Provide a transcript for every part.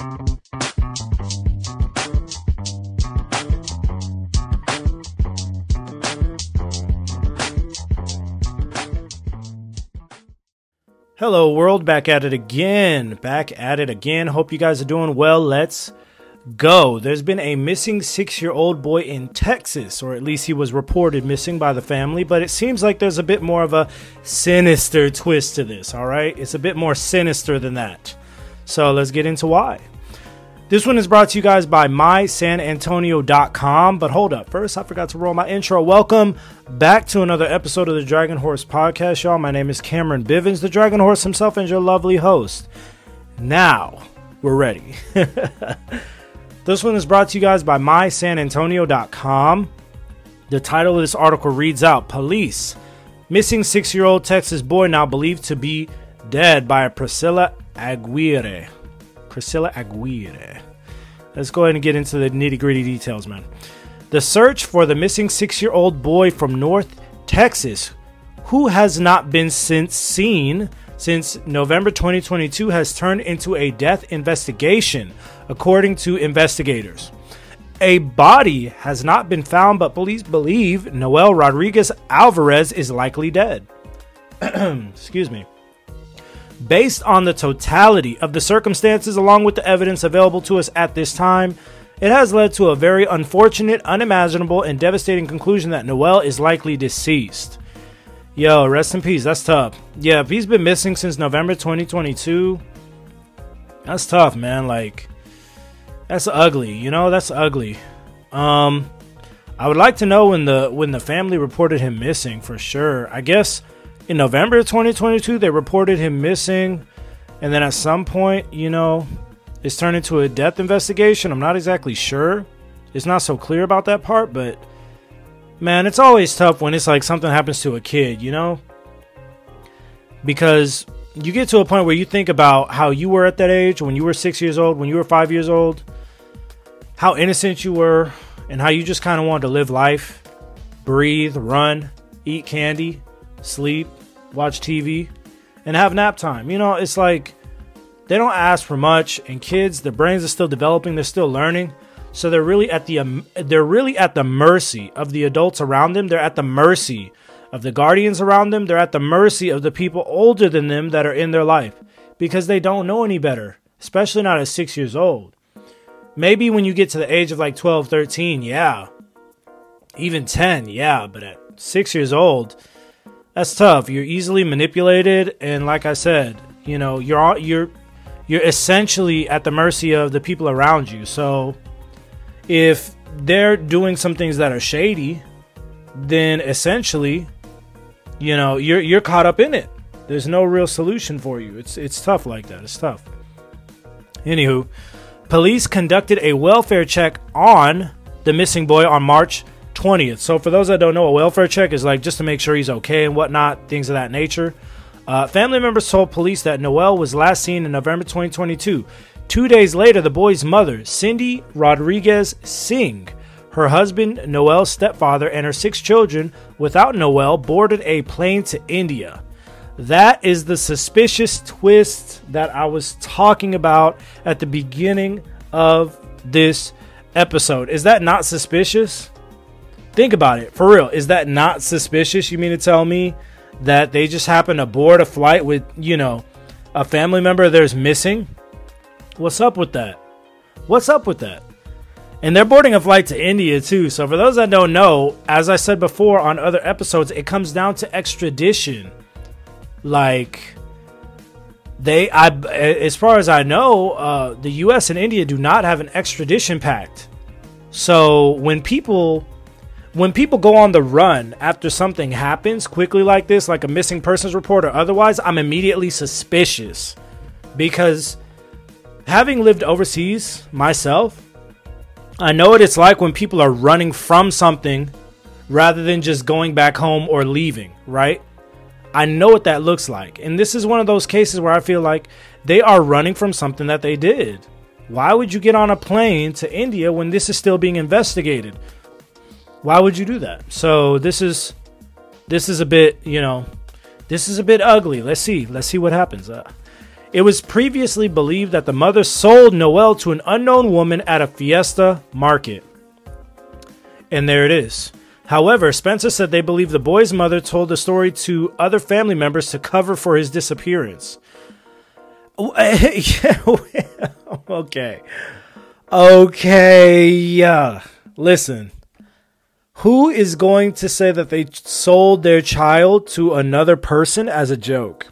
Hello, world. Back at it again. Back at it again. Hope you guys are doing well. Let's go. There's been a missing six year old boy in Texas, or at least he was reported missing by the family, but it seems like there's a bit more of a sinister twist to this, all right? It's a bit more sinister than that. So let's get into why. This one is brought to you guys by mysanantonio.com. But hold up. First, I forgot to roll my intro. Welcome back to another episode of the Dragon Horse Podcast, y'all. My name is Cameron Bivens, the Dragon Horse himself, and your lovely host. Now, we're ready. this one is brought to you guys by mysanantonio.com. The title of this article reads out Police. Missing six year old Texas boy now believed to be dead by Priscilla Aguirre. Priscilla Aguirre. Let's go ahead and get into the nitty gritty details, man. The search for the missing six year old boy from North Texas, who has not been since seen since November 2022, has turned into a death investigation, according to investigators. A body has not been found, but police believe Noel Rodriguez Alvarez is likely dead. Excuse me. Based on the totality of the circumstances, along with the evidence available to us at this time, it has led to a very unfortunate, unimaginable, and devastating conclusion that Noel is likely deceased. Yo, rest in peace. That's tough. Yeah, if he's been missing since November 2022, that's tough, man. Like, that's ugly. You know, that's ugly. Um, I would like to know when the when the family reported him missing for sure. I guess in November of 2022, they reported him missing. And then at some point, you know, it's turned into a death investigation. I'm not exactly sure. It's not so clear about that part, but man, it's always tough when it's like something happens to a kid, you know? Because you get to a point where you think about how you were at that age, when you were six years old, when you were five years old, how innocent you were, and how you just kind of wanted to live life, breathe, run, eat candy, sleep, watch TV, and have nap time. You know, it's like they don't ask for much, and kids, their brains are still developing, they're still learning. So they're really at the um, they're really at the mercy of the adults around them. They're at the mercy of the guardians around them. They're at the mercy of the people older than them that are in their life because they don't know any better, especially not at 6 years old. Maybe when you get to the age of like 12, 13, yeah. Even 10, yeah, but at 6 years old, that's tough. You're easily manipulated, and like I said, you know, you're you're you're essentially at the mercy of the people around you. So if they're doing some things that are shady, then essentially, you know, you're you're caught up in it. There's no real solution for you. It's it's tough like that. It's tough. Anywho, police conducted a welfare check on the missing boy on March 20th. So, for those that don't know, a welfare check is like just to make sure he's okay and whatnot, things of that nature. Uh, family members told police that Noel was last seen in November 2022. Two days later, the boy's mother, Cindy Rodriguez Singh, her husband, Noel's stepfather, and her six children, without Noel, boarded a plane to India. That is the suspicious twist that I was talking about at the beginning of this episode. Is that not suspicious? Think about it. For real, is that not suspicious? You mean to tell me that they just happen to board a flight with, you know, a family member of theirs missing? What's up with that? What's up with that? And they're boarding a flight to India too. So for those that don't know, as I said before on other episodes, it comes down to extradition. Like they I as far as I know, uh, the US and India do not have an extradition pact. So when people when people go on the run after something happens quickly like this, like a missing persons report or otherwise, I'm immediately suspicious because having lived overseas myself, I know what it's like when people are running from something rather than just going back home or leaving, right? I know what that looks like. And this is one of those cases where I feel like they are running from something that they did. Why would you get on a plane to India when this is still being investigated? Why would you do that? So this is this is a bit, you know, this is a bit ugly. Let's see. Let's see what happens. Uh, It was previously believed that the mother sold Noel to an unknown woman at a fiesta market. And there it is. However, Spencer said they believe the boy's mother told the story to other family members to cover for his disappearance. okay. Okay. Yeah. Listen. Who is going to say that they sold their child to another person as a joke?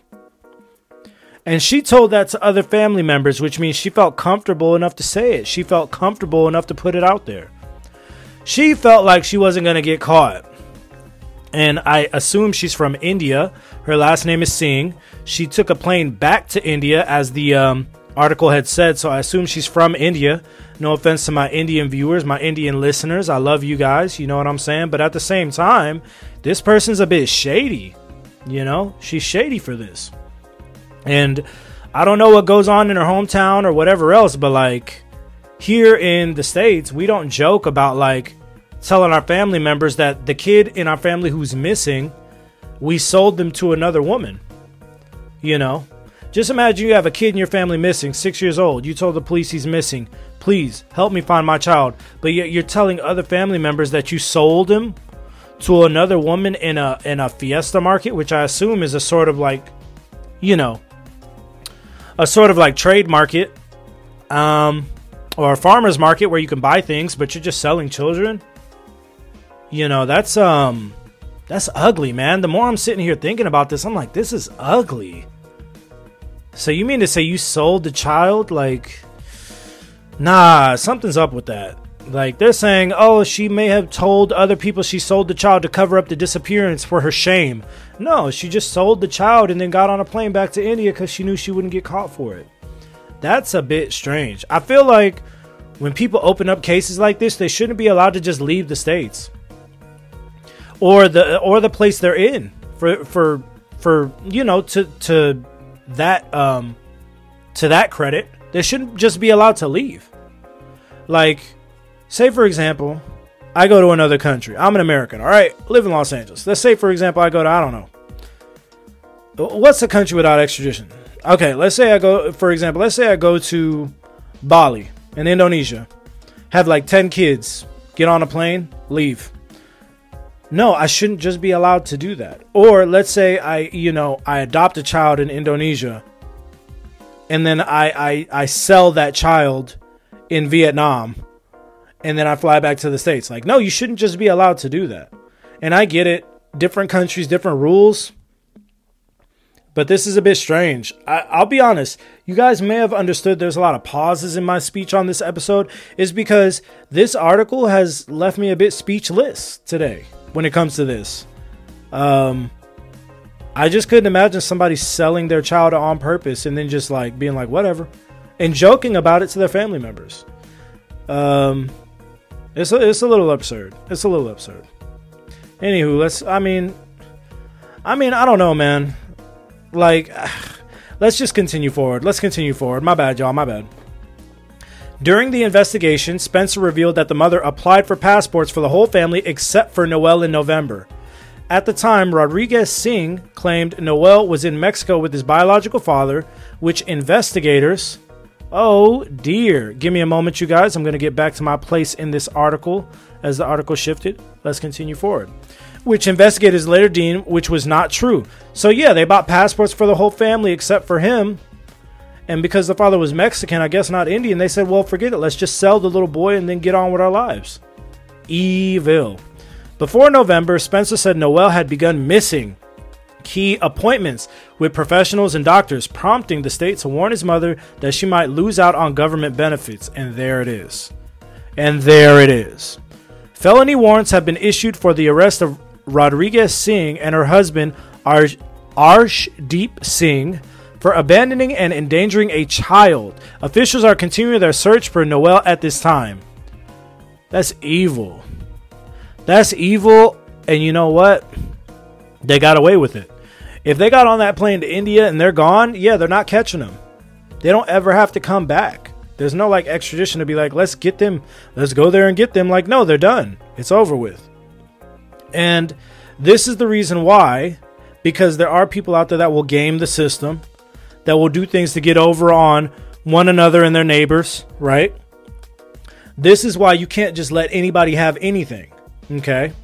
And she told that to other family members, which means she felt comfortable enough to say it. She felt comfortable enough to put it out there. She felt like she wasn't going to get caught. And I assume she's from India. Her last name is Singh. She took a plane back to India, as the um, article had said. So I assume she's from India. No offense to my Indian viewers, my Indian listeners. I love you guys. You know what I'm saying? But at the same time, this person's a bit shady. You know, she's shady for this. And I don't know what goes on in her hometown or whatever else, but like here in the States, we don't joke about like telling our family members that the kid in our family who's missing, we sold them to another woman. You know? Just imagine you have a kid in your family missing, six years old. You told the police he's missing. Please help me find my child. But yet you're telling other family members that you sold him to another woman in a in a fiesta market, which I assume is a sort of like, you know, a sort of like trade market um, or a farmer's market where you can buy things, but you're just selling children. You know, that's um that's ugly, man. The more I'm sitting here thinking about this, I'm like, this is ugly. So you mean to say you sold the child? Like, nah, something's up with that. Like they're saying, oh, she may have told other people she sold the child to cover up the disappearance for her shame. No, she just sold the child and then got on a plane back to India because she knew she wouldn't get caught for it. That's a bit strange. I feel like when people open up cases like this, they shouldn't be allowed to just leave the states or the or the place they're in for for for you know to to that um to that credit. They shouldn't just be allowed to leave. Like Say, for example, I go to another country. I'm an American, all right? Live in Los Angeles. Let's say, for example, I go to, I don't know. What's a country without extradition? Okay, let's say I go, for example, let's say I go to Bali in Indonesia, have like 10 kids, get on a plane, leave. No, I shouldn't just be allowed to do that. Or let's say I, you know, I adopt a child in Indonesia and then I, I, I sell that child in Vietnam and then I fly back to the States. Like, no, you shouldn't just be allowed to do that. And I get it, different countries, different rules. But this is a bit strange. I, will be honest, you guys may have understood there's a lot of pauses in my speech on this episode, is because this article has left me a bit speechless today when it comes to this. Um, I just couldn't imagine somebody selling their child on purpose and then just like being like, whatever, and joking about it to their family members. Um, it's a, it's a little absurd. It's a little absurd. Anywho, let's. I mean, I mean, I don't know, man. Like, let's just continue forward. Let's continue forward. My bad, y'all. My bad. During the investigation, Spencer revealed that the mother applied for passports for the whole family except for Noel in November. At the time, Rodriguez Singh claimed Noel was in Mexico with his biological father, which investigators Oh dear. Give me a moment, you guys. I'm going to get back to my place in this article as the article shifted. Let's continue forward. Which investigators later deemed which was not true. So, yeah, they bought passports for the whole family except for him. And because the father was Mexican, I guess not Indian, they said, well, forget it. Let's just sell the little boy and then get on with our lives. Evil. Before November, Spencer said Noel had begun missing key appointments with professionals and doctors, prompting the state to warn his mother that she might lose out on government benefits. And there it is. And there it is. Felony warrants have been issued for the arrest of Rodriguez Singh and her husband, Arsh- Arshdeep Singh, for abandoning and endangering a child. Officials are continuing their search for Noel at this time. That's evil. That's evil, and you know what? They got away with it. If they got on that plane to India and they're gone, yeah, they're not catching them. They don't ever have to come back. There's no like extradition to be like, let's get them, let's go there and get them. Like, no, they're done. It's over with. And this is the reason why, because there are people out there that will game the system, that will do things to get over on one another and their neighbors, right? This is why you can't just let anybody have anything, okay?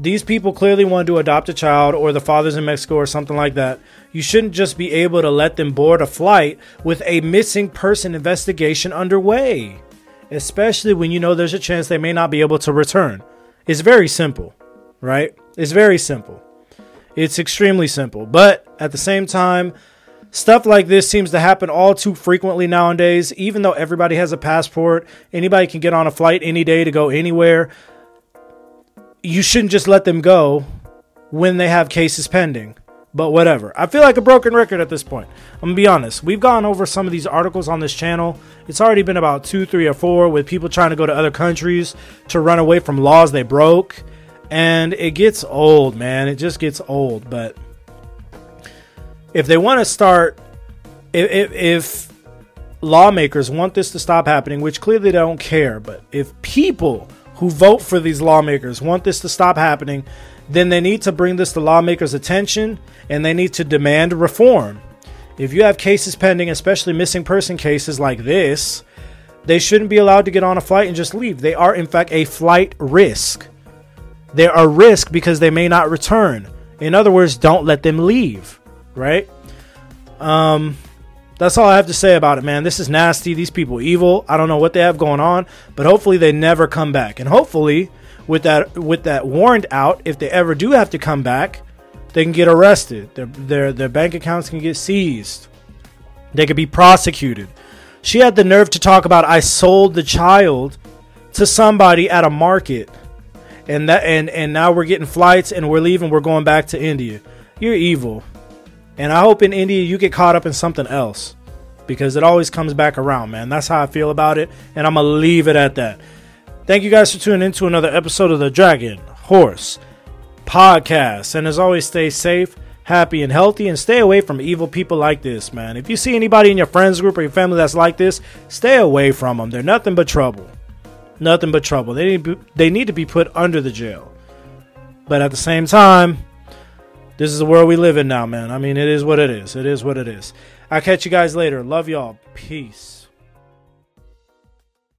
These people clearly wanted to adopt a child, or the father's in Mexico, or something like that. You shouldn't just be able to let them board a flight with a missing person investigation underway, especially when you know there's a chance they may not be able to return. It's very simple, right? It's very simple. It's extremely simple. But at the same time, stuff like this seems to happen all too frequently nowadays. Even though everybody has a passport, anybody can get on a flight any day to go anywhere. You shouldn't just let them go when they have cases pending. But whatever. I feel like a broken record at this point. I'm gonna be honest. We've gone over some of these articles on this channel. It's already been about two, three, or four with people trying to go to other countries to run away from laws they broke and it gets old, man. It just gets old. But if they want to start, if, if, lawmakers want this to stop happening, which clearly they don't care, but if people who vote for these lawmakers want this to stop happening, then they need to bring this to lawmakers' attention and they need to demand reform. If you have cases pending, especially missing person cases like this, they shouldn't be allowed to get on a flight and just leave. They are, in fact, a flight risk. They're a risk because they may not return. In other words, don't let them leave, right? Um, that's all I have to say about it, man. This is nasty. These people evil. I don't know what they have going on, but hopefully they never come back. And hopefully, with that with that warrant out, if they ever do have to come back, they can get arrested. Their their their bank accounts can get seized. They could be prosecuted. She had the nerve to talk about I sold the child to somebody at a market and that and and now we're getting flights and we're leaving. We're going back to India. You're evil, and I hope in India you get caught up in something else because it always comes back around, man. That's how I feel about it, and I'm gonna leave it at that. Thank you guys for tuning in to another episode of the Dragon Horse Podcast, and as always, stay safe. Happy and healthy, and stay away from evil people like this, man. If you see anybody in your friends group or your family that's like this, stay away from them. They're nothing but trouble nothing but trouble. They need, they need to be put under the jail. But at the same time, this is the world we live in now, man. I mean, it is what it is. It is what it is. I'll catch you guys later. Love y'all. Peace.